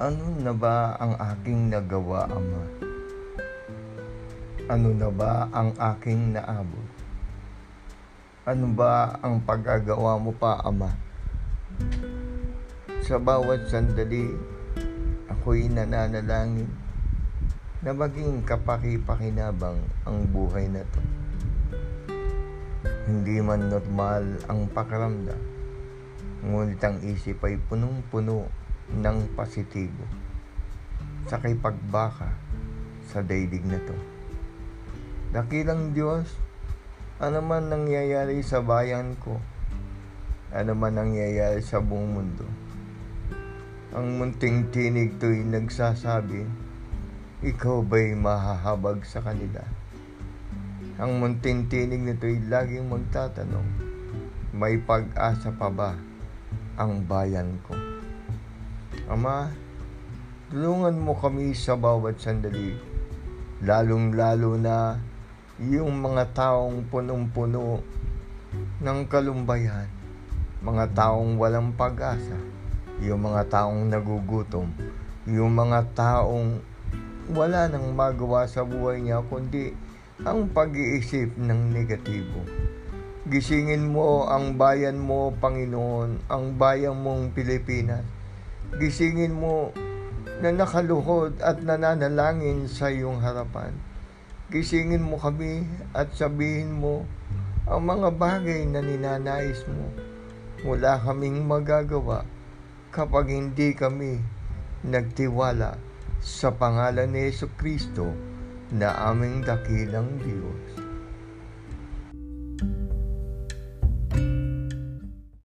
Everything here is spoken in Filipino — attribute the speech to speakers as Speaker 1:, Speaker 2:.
Speaker 1: Ano na ba ang aking nagawa, Ama? Ano na ba ang aking naabot? Ano ba ang pagagawa mo pa, Ama? Sa bawat sandali, ako'y nananalangin na maging kapaki-pakinabang ang buhay na to. Hindi man normal ang pakiramdam, ngunit ang isip ay punong-puno ng positibo sa pagbaka sa daigdig na to. Dakilang Diyos, ano man nangyayari sa bayan ko, ano man nangyayari sa buong mundo. Ang munting tinig to'y nagsasabi, ikaw ba'y mahahabag sa kanila? Ang munting tinig nito'y laging magtatanong, may pag-asa pa ba ang bayan ko? Ama, tulungan mo kami sa bawat sandali, lalong-lalo na yung mga taong punong-puno ng kalumbayan, mga taong walang pag-asa, yung mga taong nagugutom, yung mga taong wala nang magawa sa buhay niya kundi ang pag-iisip ng negatibo. Gisingin mo ang bayan mo, Panginoon, ang bayan mong Pilipinas. Gisingin mo na nakaluhod at nananalangin sa iyong harapan. Gisingin mo kami at sabihin mo ang mga bagay na ninanais mo. Wala kaming magagawa kapag hindi kami nagtiwala sa pangalan ni Yeso Kristo na aming dakilang Diyos.